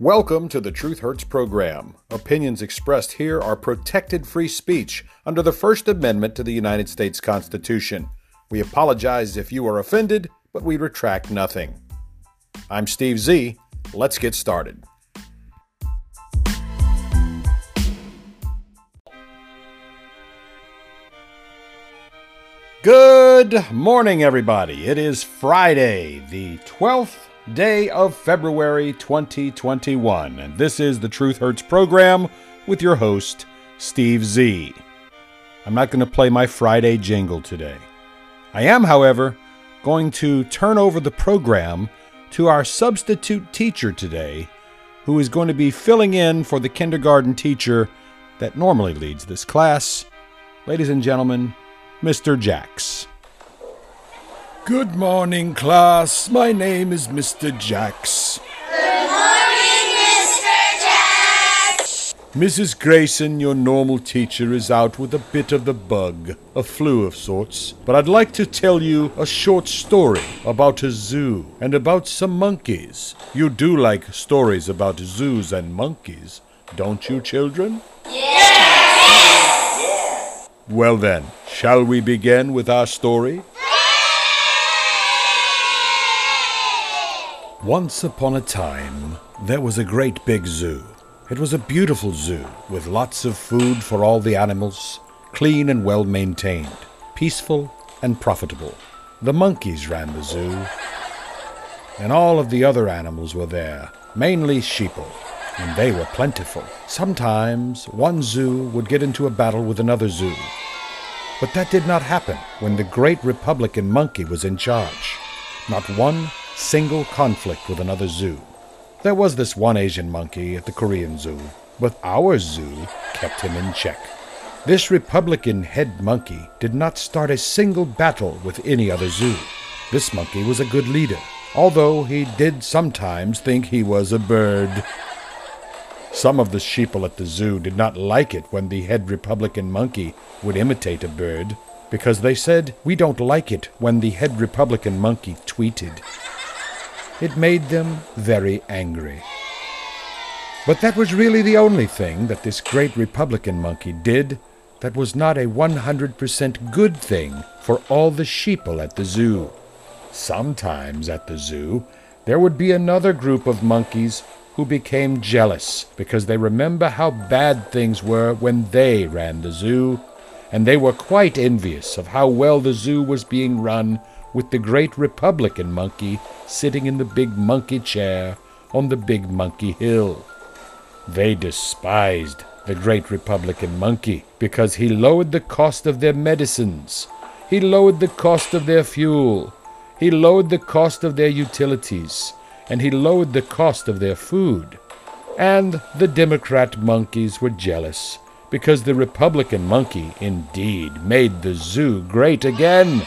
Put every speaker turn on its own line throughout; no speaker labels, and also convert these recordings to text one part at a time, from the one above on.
Welcome to the Truth Hurts program. Opinions expressed here are protected free speech under the First Amendment to the United States Constitution. We apologize if you are offended, but we retract nothing. I'm Steve Z. Let's get started. Good morning, everybody. It is Friday, the 12th day of February 2021, and this is the Truth Hurts program with your host, Steve Z. I'm not going to play my Friday jingle today. I am, however, going to turn over the program to our substitute teacher today, who is going to be filling in for the kindergarten teacher that normally leads this class. Ladies and gentlemen, Mr. Jacks.
Good morning, class. My name is Mr. Jacks.
Good morning, Mr.
Mrs. Grayson, your normal teacher, is out with a bit of the bug, a flu of sorts. But I'd like to tell you a short story about a zoo and about some monkeys. You do like stories about zoos and monkeys, don't you, children?
Yes.
Well then, shall we begin with our story? Once upon a time, there was a great big zoo. It was a beautiful zoo with lots of food for all the animals, clean and well maintained, peaceful and profitable. The monkeys ran the zoo, and all of the other animals were there, mainly sheeple, and they were plentiful. Sometimes one zoo would get into a battle with another zoo, but that did not happen when the great Republican monkey was in charge. Not one single conflict with another zoo. There was this one Asian monkey at the Korean zoo, but our zoo kept him in check. This Republican head monkey did not start a single battle with any other zoo. This monkey was a good leader, although he did sometimes think he was a bird. Some of the sheeple at the zoo did not like it when the head Republican monkey would imitate a bird, because they said, We don't like it when the head Republican monkey tweeted. It made them very angry. But that was really the only thing that this great Republican monkey did that was not a 100% good thing for all the sheeple at the zoo. Sometimes at the zoo, there would be another group of monkeys who became jealous because they remember how bad things were when they ran the zoo, and they were quite envious of how well the zoo was being run with the great Republican monkey sitting in the big monkey chair on the big monkey hill. They despised the great Republican monkey because he lowered the cost of their medicines, he lowered the cost of their fuel, he lowered the cost of their utilities, and he lowered the cost of their food. And the Democrat monkeys were jealous because the Republican monkey indeed made the zoo great again.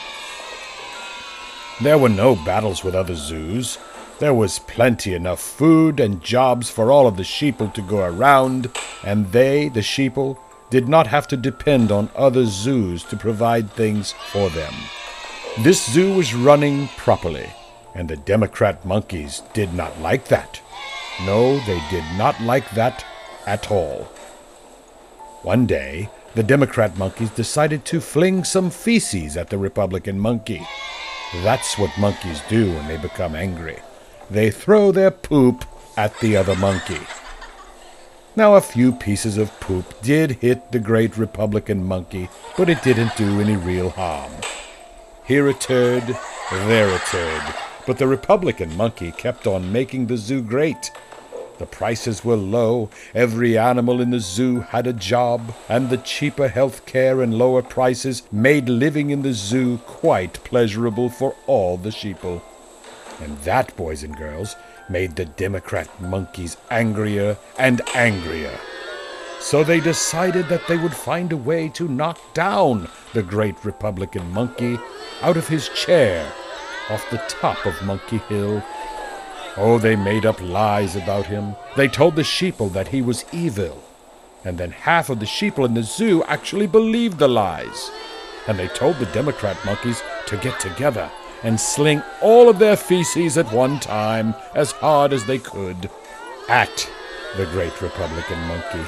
There were no battles with other zoos. There was plenty enough food and jobs for all of the sheeple to go around, and they, the sheeple, did not have to depend on other zoos to provide things for them. This zoo was running properly, and the Democrat monkeys did not like that. No, they did not like that at all. One day, the Democrat monkeys decided to fling some feces at the Republican monkey. That's what monkeys do when they become angry. They throw their poop at the other monkey. Now, a few pieces of poop did hit the great Republican monkey, but it didn't do any real harm. Here a turd, there a turd. But the Republican monkey kept on making the zoo great. The prices were low, every animal in the zoo had a job, and the cheaper health care and lower prices made living in the zoo quite pleasurable for all the sheeple. And that, boys and girls, made the Democrat monkeys angrier and angrier. So they decided that they would find a way to knock down the great Republican monkey out of his chair off the top of Monkey Hill. Oh, they made up lies about him. They told the sheeple that he was evil. And then half of the sheeple in the zoo actually believed the lies. And they told the Democrat monkeys to get together and sling all of their feces at one time as hard as they could. at the great Republican monkey.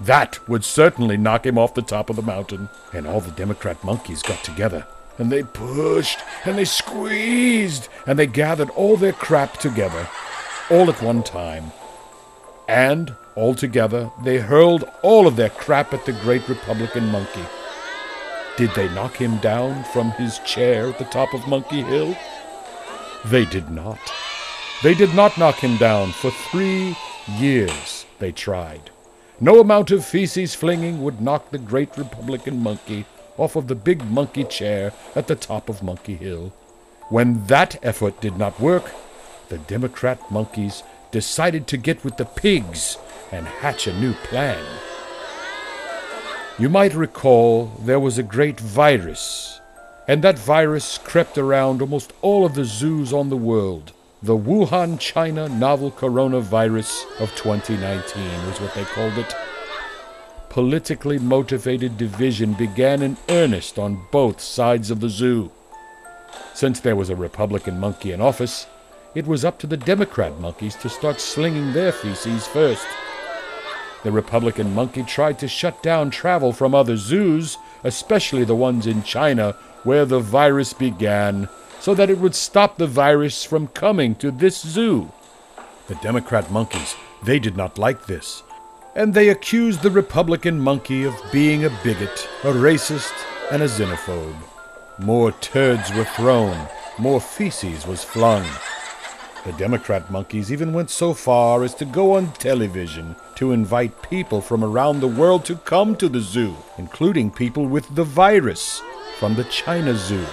That would certainly knock him off the top of the mountain. And all the Democrat monkeys got together. And they pushed, and they squeezed, and they gathered all their crap together, all at one time. And, all together, they hurled all of their crap at the great Republican monkey. Did they knock him down from his chair at the top of Monkey Hill? They did not. They did not knock him down. For three years they tried. No amount of feces flinging would knock the great Republican monkey off of the big monkey chair at the top of Monkey Hill. When that effort did not work, the Democrat monkeys decided to get with the pigs and hatch a new plan. You might recall there was a great virus, and that virus crept around almost all of the zoos on the world. The Wuhan, China novel coronavirus of 2019 was what they called it. Politically motivated division began in earnest on both sides of the zoo. Since there was a Republican monkey in office, it was up to the Democrat monkeys to start slinging their feces first. The Republican monkey tried to shut down travel from other zoos, especially the ones in China where the virus began, so that it would stop the virus from coming to this zoo. The Democrat monkeys, they did not like this, and they accused the Republican monkey of being a bigot, a racist, and a xenophobe. More turds were thrown, more feces was flung. The Democrat monkeys even went so far as to go on television to invite people from around the world to come to the zoo, including people with the virus from the China Zoo,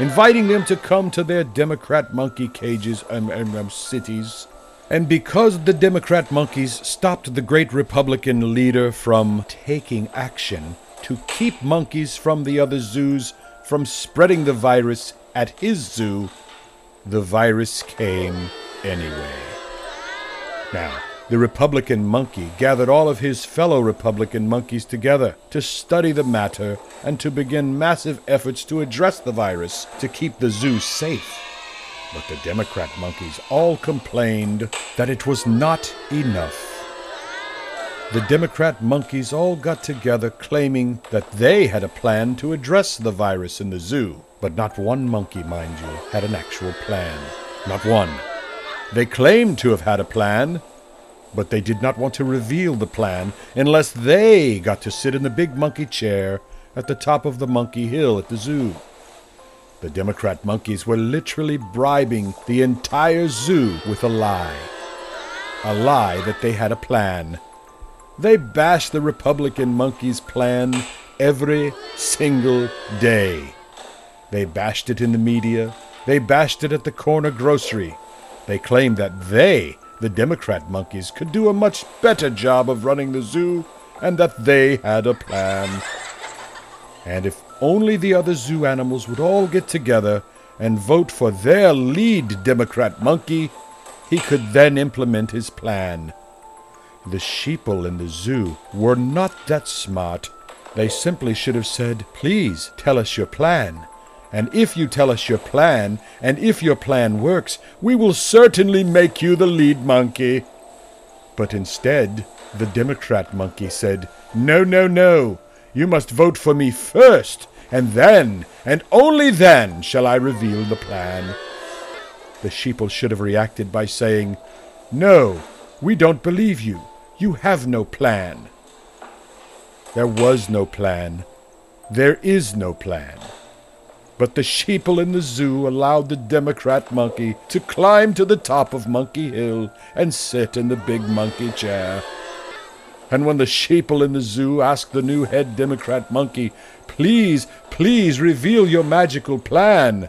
inviting them to come to their Democrat monkey cages and, and, cities. And because the Democrat monkeys stopped the great Republican leader from taking action to keep monkeys from the other zoos from spreading the virus at his zoo, the virus came anyway. Now, the Republican monkey gathered all of his fellow Republican monkeys together to study the matter and to begin massive efforts to address the virus to keep the zoo safe. But the Democrat monkeys all complained that it was not enough. The Democrat monkeys all got together claiming that they had a plan to address the virus in the zoo. But not one monkey, mind you, had an actual plan. Not one. They claimed to have had a plan, but they did not want to reveal the plan unless they got to sit in the big monkey chair at the top of the monkey hill at the zoo. The Democrat monkeys were literally bribing the entire zoo with a lie. A lie that they had a plan. They bashed the Republican monkeys' plan every single day. They bashed it in the media. They bashed it at the corner grocery. They claimed that they, the Democrat monkeys, could do a much better job of running the zoo and that they had a plan. And if only the other zoo animals would all get together and vote for their lead Democrat monkey, he could then implement his plan. The sheeple in the zoo were not that smart. They simply should have said, Please tell us your plan. And if you tell us your plan, and if your plan works, we will certainly make you the lead monkey. But instead, the Democrat monkey said, No, no, no. You must vote for me first, and then, and only then, shall I reveal the plan. The sheeple should have reacted by saying, No, we don't believe you. You have no plan. There was no plan. There is no plan. But the sheeple in the zoo allowed the Democrat monkey to climb to the top of Monkey Hill and sit in the big monkey chair. And when the sheeple in the zoo asked the new head Democrat monkey, Please, please reveal your magical plan,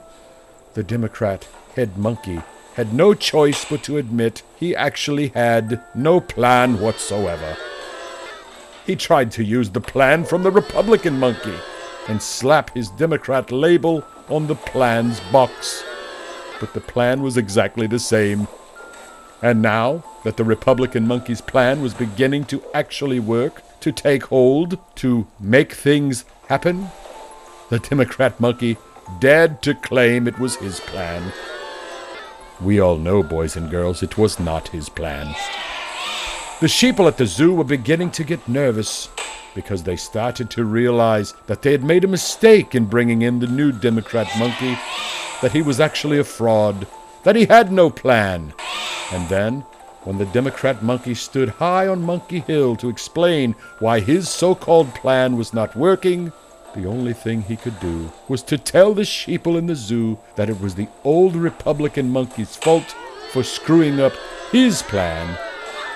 the Democrat head monkey had no choice but to admit he actually had no plan whatsoever. He tried to use the plan from the Republican monkey and slap his Democrat label on the plan's box. But the plan was exactly the same. And now that the Republican monkey's plan was beginning to actually work, to take hold, to make things happen, the Democrat monkey dared to claim it was his plan. We all know, boys and girls, it was not his plan. The sheeple at the zoo were beginning to get nervous because they started to realize that they had made a mistake in bringing in the new Democrat monkey, that he was actually a fraud, that he had no plan. And then, when the Democrat monkey stood high on Monkey Hill to explain why his so called plan was not working, the only thing he could do was to tell the sheeple in the zoo that it was the old Republican monkey's fault for screwing up his plan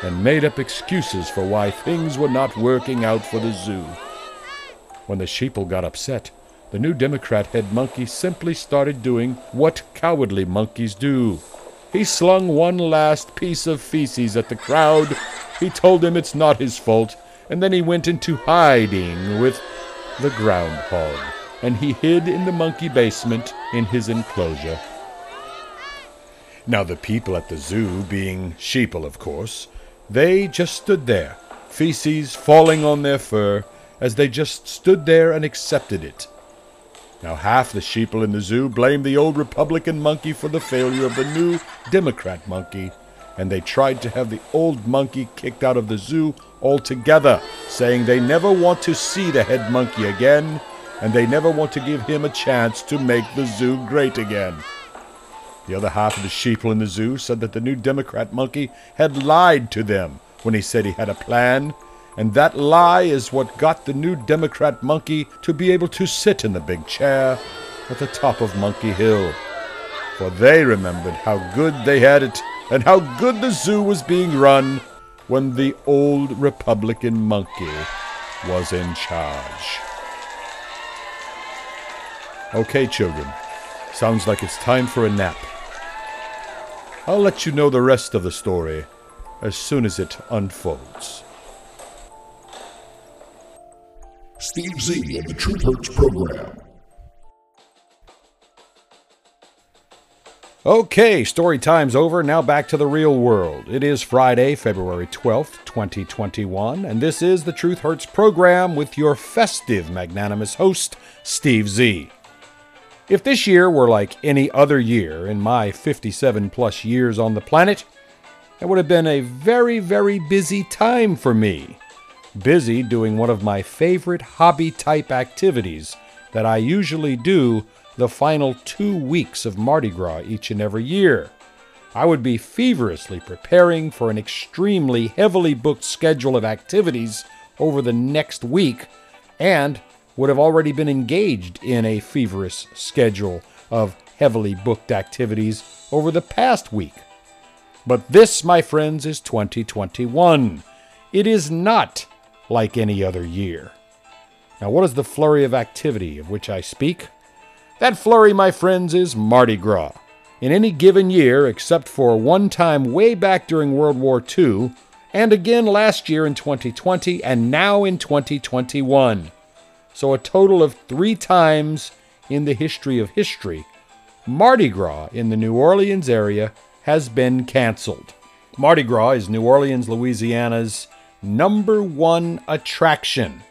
and made up excuses for why things were not working out for the zoo. When the sheeple got upset, the new Democrat head monkey simply started doing what cowardly monkeys do. He slung one last piece of feces at the crowd. He told them it's not his fault, and then he went into hiding with the groundhog, and he hid in the monkey basement in his enclosure. Now, the people at the zoo, being sheeple, of course, they just stood there, feces falling on their fur, as they just stood there and accepted it. Now, half the sheeple in the zoo blamed the old Republican monkey for the failure of the new Democrat monkey, and they tried to have the old monkey kicked out of the zoo altogether, saying they never want to see the head monkey again, and they never want to give him a chance to make the zoo great again. The other half of the sheeple in the zoo said that the new Democrat monkey had lied to them when he said he had a plan, and that lie is what got the new Democrat monkey to be able to sit in the big chair at the top of Monkey Hill. For they remembered how good they had it and how good the zoo was being run when the old Republican monkey was in charge. Okay, children, sounds like it's time for a nap. I'll let you know the rest of the story as soon as it unfolds.
Steve Z of the Truth Hurts program.
Okay, story time's over. Now back to the real world. It is Friday, February 12th, 2021, and this is the Truth Hurts program with your festive, magnanimous host, Steve Z. If this year were like any other year in my 57 plus years on the planet, it would have been a very, very busy time for me. Busy doing one of my favorite hobby type activities that I usually do the final two weeks of Mardi Gras each and every year. I would be feverishly preparing for an extremely heavily booked schedule of activities over the next week and would have already been engaged in a feverish schedule of heavily booked activities over the past week. But this, my friends, is 2021. It is not like any other year. Now, what is the flurry of activity of which I speak? That flurry, my friends, is Mardi Gras. In any given year, except for one time way back during World War II, and again last year in 2020, and now in 2021. So a total of three times in the history of history, Mardi Gras in the New Orleans area has been canceled. Mardi Gras is New Orleans, Louisiana's number one attraction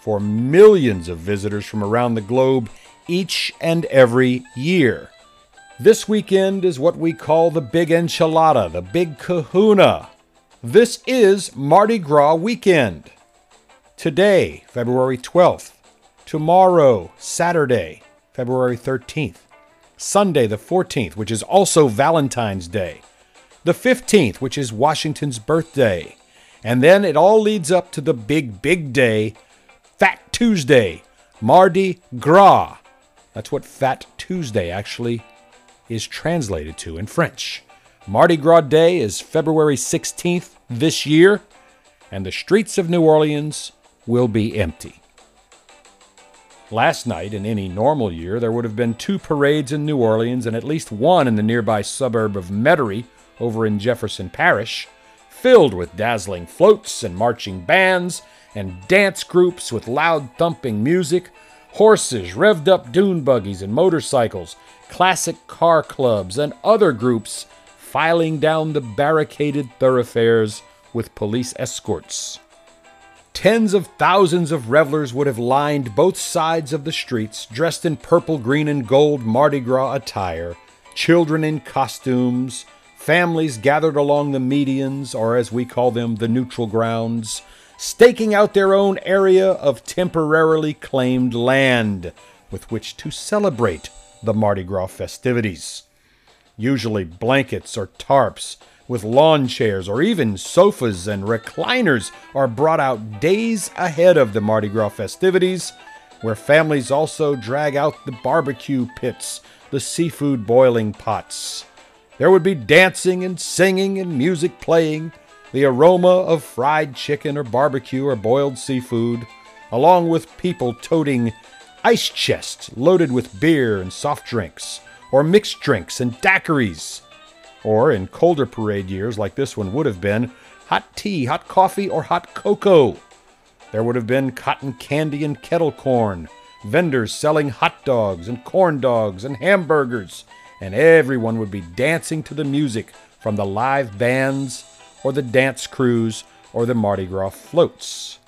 for millions of visitors from around the globe each and every year. This weekend is what we call the Big Enchilada, the Big Kahuna. This is Mardi Gras weekend. Today, February 12th, Tomorrow, Saturday, February 13th. Sunday, the 14th, which is also Valentine's Day. The 15th, which is Washington's birthday. And then it all leads up to the big, big day, Fat Tuesday, Mardi Gras. That's what Fat Tuesday actually is translated to in French. Mardi Gras Day is February 16th this year, and the streets of New Orleans will be empty. Last night, in any normal year, there would have been two parades in New Orleans and at least one in the nearby suburb of Metairie over in Jefferson Parish, filled with dazzling floats and marching bands and dance groups with loud thumping music, horses, revved up dune buggies and motorcycles, classic car clubs, and other groups filing down the barricaded thoroughfares with police escorts. Tens of thousands of revelers would have lined both sides of the streets, dressed in purple, green, and gold Mardi Gras attire, children in costumes, families gathered along the medians, or as we call them, the neutral grounds, staking out their own area of temporarily claimed land with which to celebrate the Mardi Gras festivities. Usually blankets or tarps with lawn chairs or even sofas and recliners are brought out days ahead of the Mardi Gras festivities, where families also drag out the barbecue pits, the seafood boiling pots. There would be dancing and singing and music playing, the aroma of fried chicken or barbecue or boiled seafood, along with people toting ice chests loaded with beer and soft drinks, or mixed drinks and daiquiris. Or, in colder parade years like this one would have been, hot tea, hot coffee, or hot cocoa. There would have been cotton candy and kettle corn, vendors selling hot dogs and corn dogs and hamburgers, and everyone would be dancing to the music from the live bands or the dance crews or the Mardi Gras floats.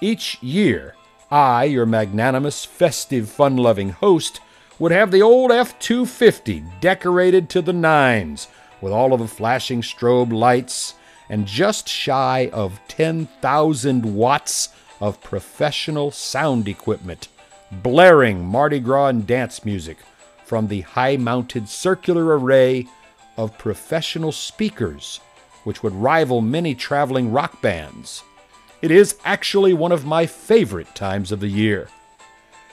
Each year, I, your magnanimous, festive, fun loving host, would have the old F 250 decorated to the nines with all of the flashing strobe lights and just shy of 10,000 watts of professional sound equipment, blaring Mardi Gras and dance music from the high mounted circular array of professional speakers, which would rival many traveling rock bands. It is actually one of my favorite times of the year.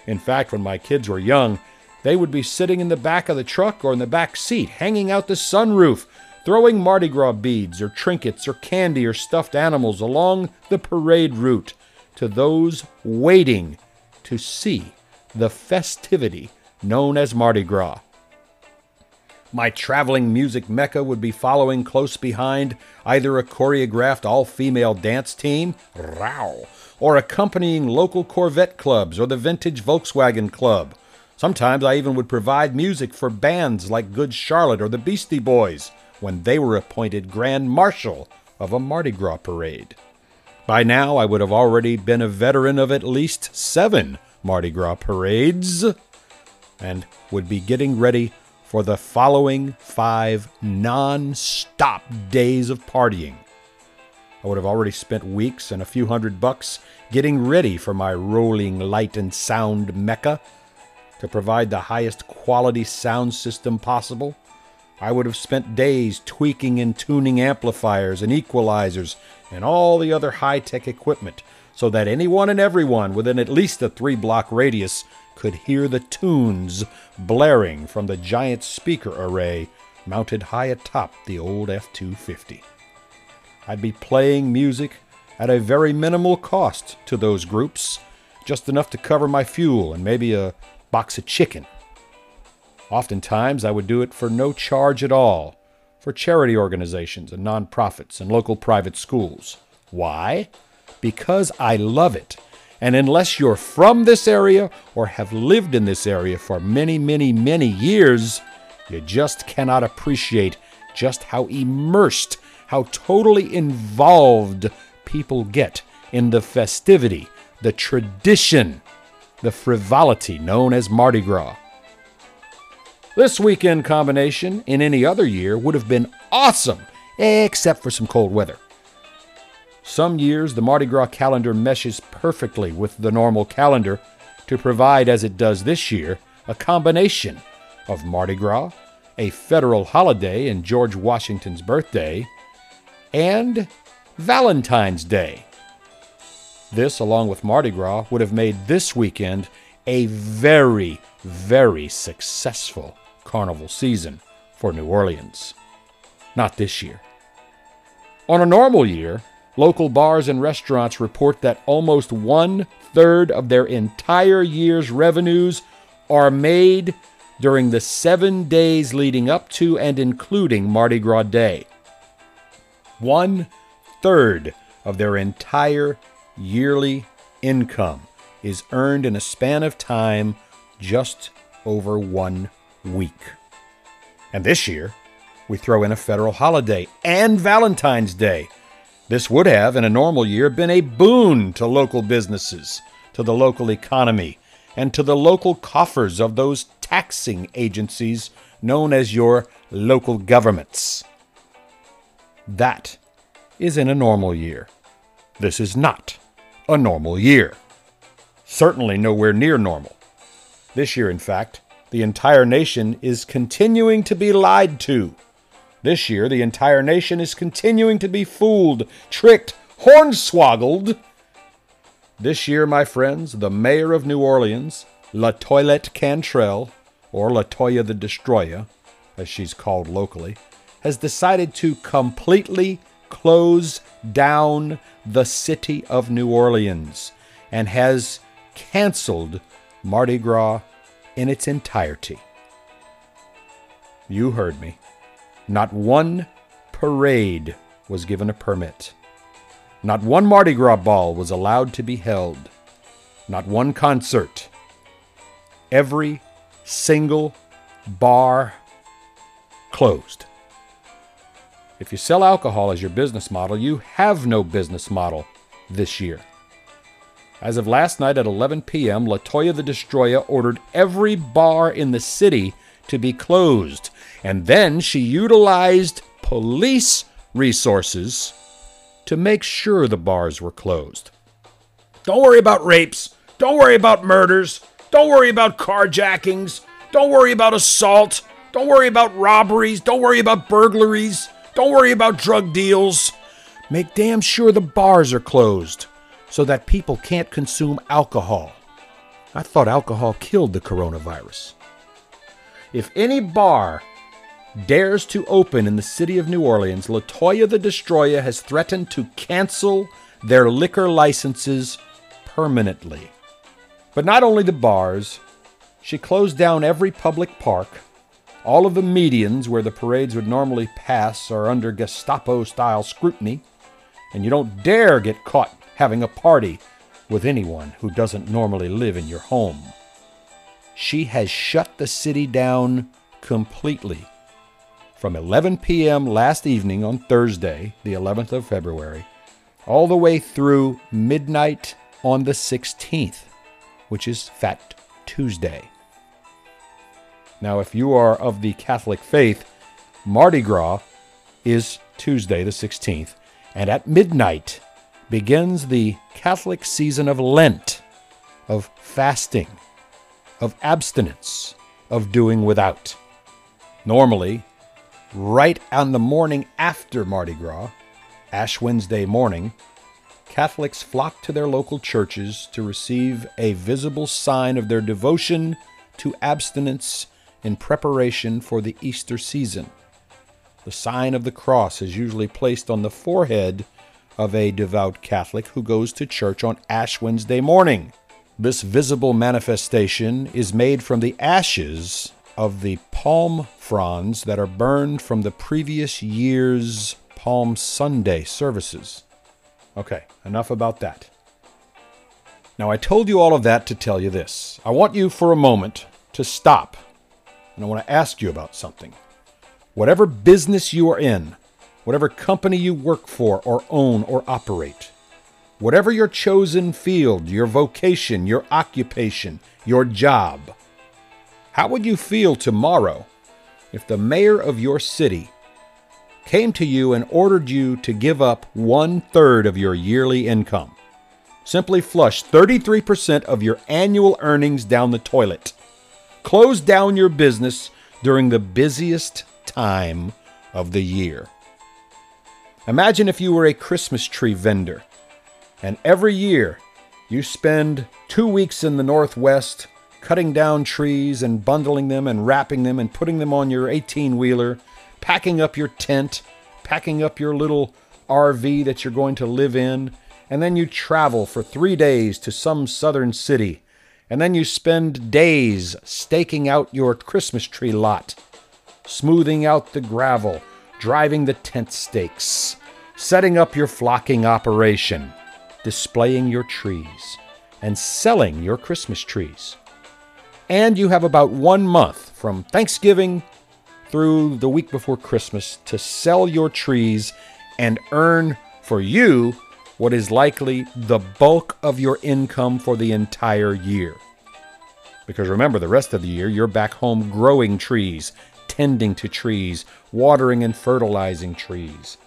In fact, when my kids were young, they would be sitting in the back of the truck or in the back seat, hanging out the sunroof, throwing Mardi Gras beads or trinkets or candy or stuffed animals along the parade route to those waiting to see the festivity known as Mardi Gras. My traveling music mecca would be following close behind either a choreographed all female dance team, row, or accompanying local Corvette clubs or the Vintage Volkswagen Club. Sometimes I even would provide music for bands like Good Charlotte or the Beastie Boys when they were appointed Grand Marshal of a Mardi Gras parade. By now, I would have already been a veteran of at least seven Mardi Gras parades and would be getting ready for the following five non stop days of partying. I would have already spent weeks and a few hundred bucks getting ready for my rolling light and sound mecca to provide the highest quality sound system possible. I would have spent days tweaking and tuning amplifiers and equalizers and all the other high tech equipment so that anyone and everyone within at least a three block radius could hear the tunes blaring from the giant speaker array mounted high atop the old F 250. I'd be playing music at a very minimal cost to those groups, just enough to cover my fuel and maybe a box of chicken. Oftentimes, I would do it for no charge at all for charity organizations and nonprofits and local private schools. Why? Because I love it and unless you're from this area or have lived in this area for many, many, many years, you just cannot appreciate just how immersed, how totally involved people get in the festivity, the tradition, the frivolity known as Mardi Gras. This weekend combination in any other year would have been awesome, except for some cold weather. Some years, the Mardi Gras calendar meshes perfectly with the normal calendar to provide, as it does this year, a combination of Mardi Gras, a federal holiday and George Washington's birthday, and Valentine's Day. This, along with Mardi Gras, would have made this weekend a very, very successful carnival season for New Orleans. Not this year. On a normal year, Local bars and restaurants report that almost one third of their entire year's revenues are made during the seven days leading up to and including Mardi Gras Day. One third of their entire yearly income is earned in a span of time just over one week. And this year, we throw in a federal holiday and Valentine's Day this would have, in a normal year, been a boon to local businesses, to the local economy, and to the local coffers of those taxing agencies known as your local governments. That is in a normal year. This is not a normal year. Certainly nowhere near normal. This year, in fact, the entire nation is continuing to be lied to. This year, the entire nation is continuing to be fooled, tricked, hornswoggled. This year, my friends, the mayor of New Orleans, La Toilette Cantrell, or Latoya the Destroyer, as she's called locally, has decided to completely close down the city of New Orleans and has canceled Mardi Gras in its entirety. You heard me. Not one parade was given a permit. Not one Mardi Gras ball was allowed to be held. Not one concert. Every single bar closed. If you sell alcohol as your business model, you have no business model this year. As of last night at 11 p.m., Latoya the Destroyer ordered every bar in the city to be closed, and then she utilized police resources to make sure the bars were closed. Don't worry about rapes. Don't worry about murders. Don't worry about carjackings. Don't worry about assault. Don't worry about robberies. Don't worry about burglaries. Don't worry about drug deals. Make damn sure the bars are closed so that people can't consume alcohol. I thought alcohol killed the coronavirus. If any bar dares to open in the city of New Orleans, Latoya the Destroyer has threatened to cancel their liquor licenses permanently. But not only the bars, she closed down every public park. All of the medians where the parades would normally pass are under Gestapo style scrutiny, and you don't dare get caught having a party with anyone who doesn't normally live in your home. She has shut the city down completely from 11 p.m. last evening on Thursday, the 11th of February, all the way through midnight on the 16th, which is Fat Tuesday. Now, if you are of the Catholic faith, Mardi Gras is Tuesday, the 16th, and at midnight begins the Catholic season of Lent, of fasting, of abstinence, of doing without. Normally, right on the morning after Mardi Gras, Ash Wednesday morning, Catholics flock to their local churches to receive a visible sign of their devotion to abstinence in preparation for the Easter season. The sign of the cross is usually placed on the forehead of a devout Catholic who goes to church on Ash Wednesday morning. This visible manifestation is made from the ashes of the palm fronds that are burned from the previous year's Palm Sunday services. Okay, enough about that. Now, I told you all of that to tell you this. I want you for a moment to stop, and I want to ask you about something. Whatever business you are in, whatever company you work for, or own, or operate, whatever your chosen field, your vocation, your occupation, your job, how would you feel tomorrow if the mayor of your city came to you and ordered you to give up one third of your yearly income? Simply flush 33% of your annual earnings down the toilet. Close down your business during the busiest time of the year. Imagine if you were a Christmas tree vendor, and every year you spend two weeks in the Northwest cutting down trees and bundling them and wrapping them and putting them on your 18 wheeler, packing up your tent, packing up your little RV that you're going to live in, and then you travel for three days to some southern city, and then you spend days staking out your Christmas tree lot, smoothing out the gravel, driving the tent stakes, setting up your flocking operation, displaying your trees, and selling your Christmas trees and you have about one month from Thanksgiving through the week before Christmas to sell your trees and earn for you what is likely the bulk of your income for the entire year. Because remember, the rest of the year you're back home growing trees, tending to trees, watering and fertilizing trees.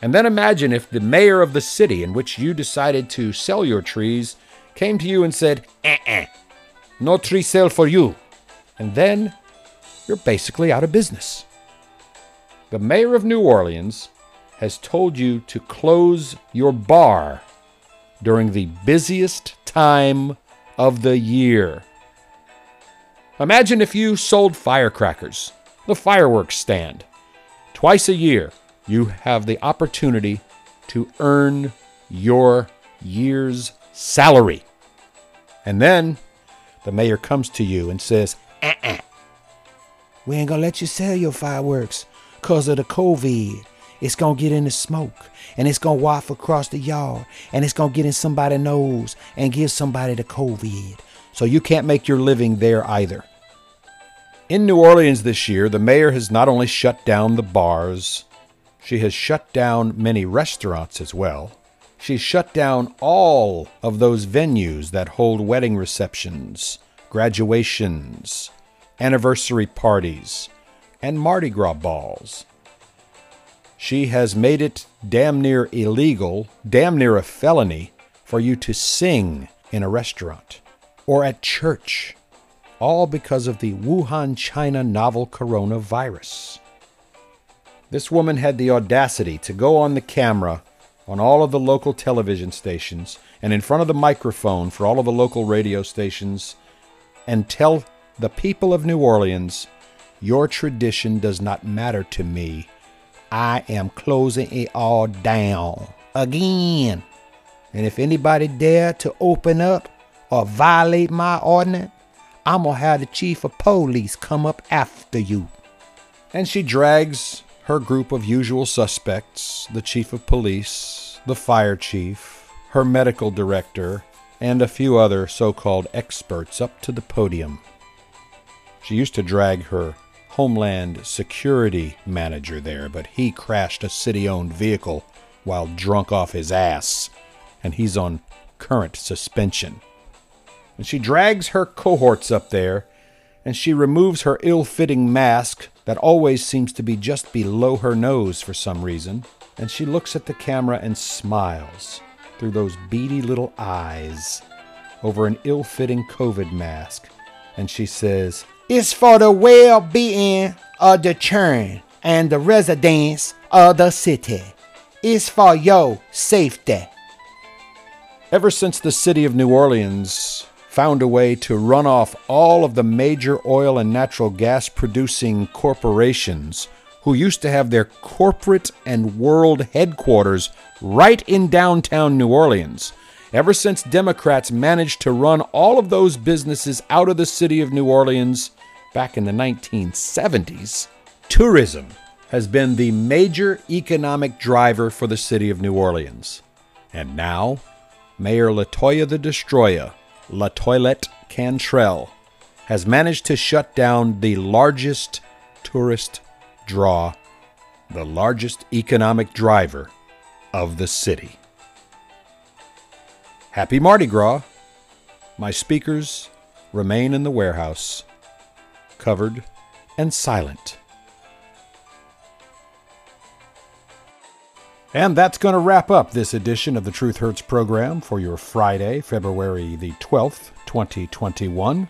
And then imagine if the mayor of the city in which you decided to sell your trees came to you and said, eh, no tree sale for you. And then you're basically out of business. The mayor of New Orleans has told you to close your bar during the busiest time of the year. Imagine if you sold firecrackers, the fireworks stand. Twice a year, you have the opportunity to earn your year's salary. And then the mayor comes to you and says, uh-uh. We ain't gonna let you sell your fireworks because of the COVID. It's gonna get in the smoke and it's gonna waft across the yard and it's gonna get in somebody's nose and give somebody the COVID. So you can't make your living there either. In New Orleans this year, the mayor has not only shut down the bars, she has shut down many restaurants as well. She's shut down all of those venues that hold wedding receptions, graduations, anniversary parties, and Mardi Gras balls. She has made it damn near illegal, damn near a felony, for you to sing in a restaurant or at church, all because of the Wuhan, China novel coronavirus. This woman had the audacity to go on the camera on all of the local television stations and in front of the microphone for all of the local radio stations and tell the people of New Orleans, Your tradition does not matter to me. I am closing it all down again. And if anybody dare to open up or violate my ordinance, I'm gonna have the chief of police come up after you. And she drags her group of usual suspects the chief of police, the fire chief, her medical director, and a few other so called experts up to the podium. She used to drag her Homeland Security manager there, but he crashed a city owned vehicle while drunk off his ass, and he's on current suspension. And she drags her cohorts up there, and she removes her ill fitting mask that always seems to be just below her nose for some reason, and she looks at the camera and smiles through those beady little eyes over an ill fitting COVID mask, and she says, It's for the well being of the churn and the residents of the city. It's for your safety. Ever since the city of New Orleans found a way to run off all of the major oil and natural gas producing corporations who used to have their corporate and world headquarters right in downtown New Orleans. Ever since Democrats managed to run all of those businesses out of the city of New Orleans back in the 1970s, tourism has been the major economic driver for the city of New Orleans. And now, Mayor Latoya the Destroyer, La Toilette Cantrell, has managed to shut down the largest tourist draw, the largest economic driver of the city. Happy Mardi Gras! My speakers remain in the warehouse, covered and silent. And that's going to wrap up this edition of the Truth Hurts program for your Friday, February the 12th, 2021.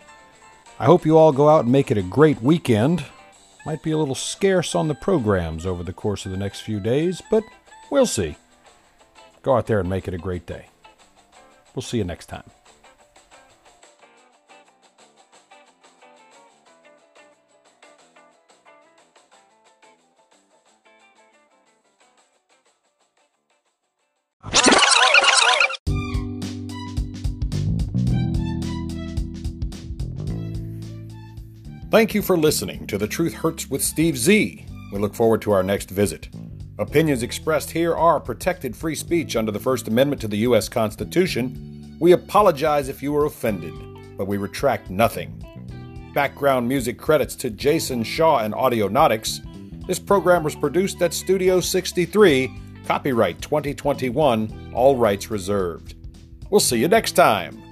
I hope you all go out and make it a great weekend. Might be a little scarce on the programs over the course of the next few days, but we'll see. Go out there and make it a great day. We'll see you next time. Thank you for listening to The Truth Hurts with Steve Z. We look forward to our next visit. Opinions expressed here are protected free speech under the First Amendment to the U.S. Constitution. We apologize if you were offended, but we retract nothing. Background music credits to Jason Shaw and Audionautix. This program was produced at Studio 63, copyright 2021, all rights reserved. We'll see you next time.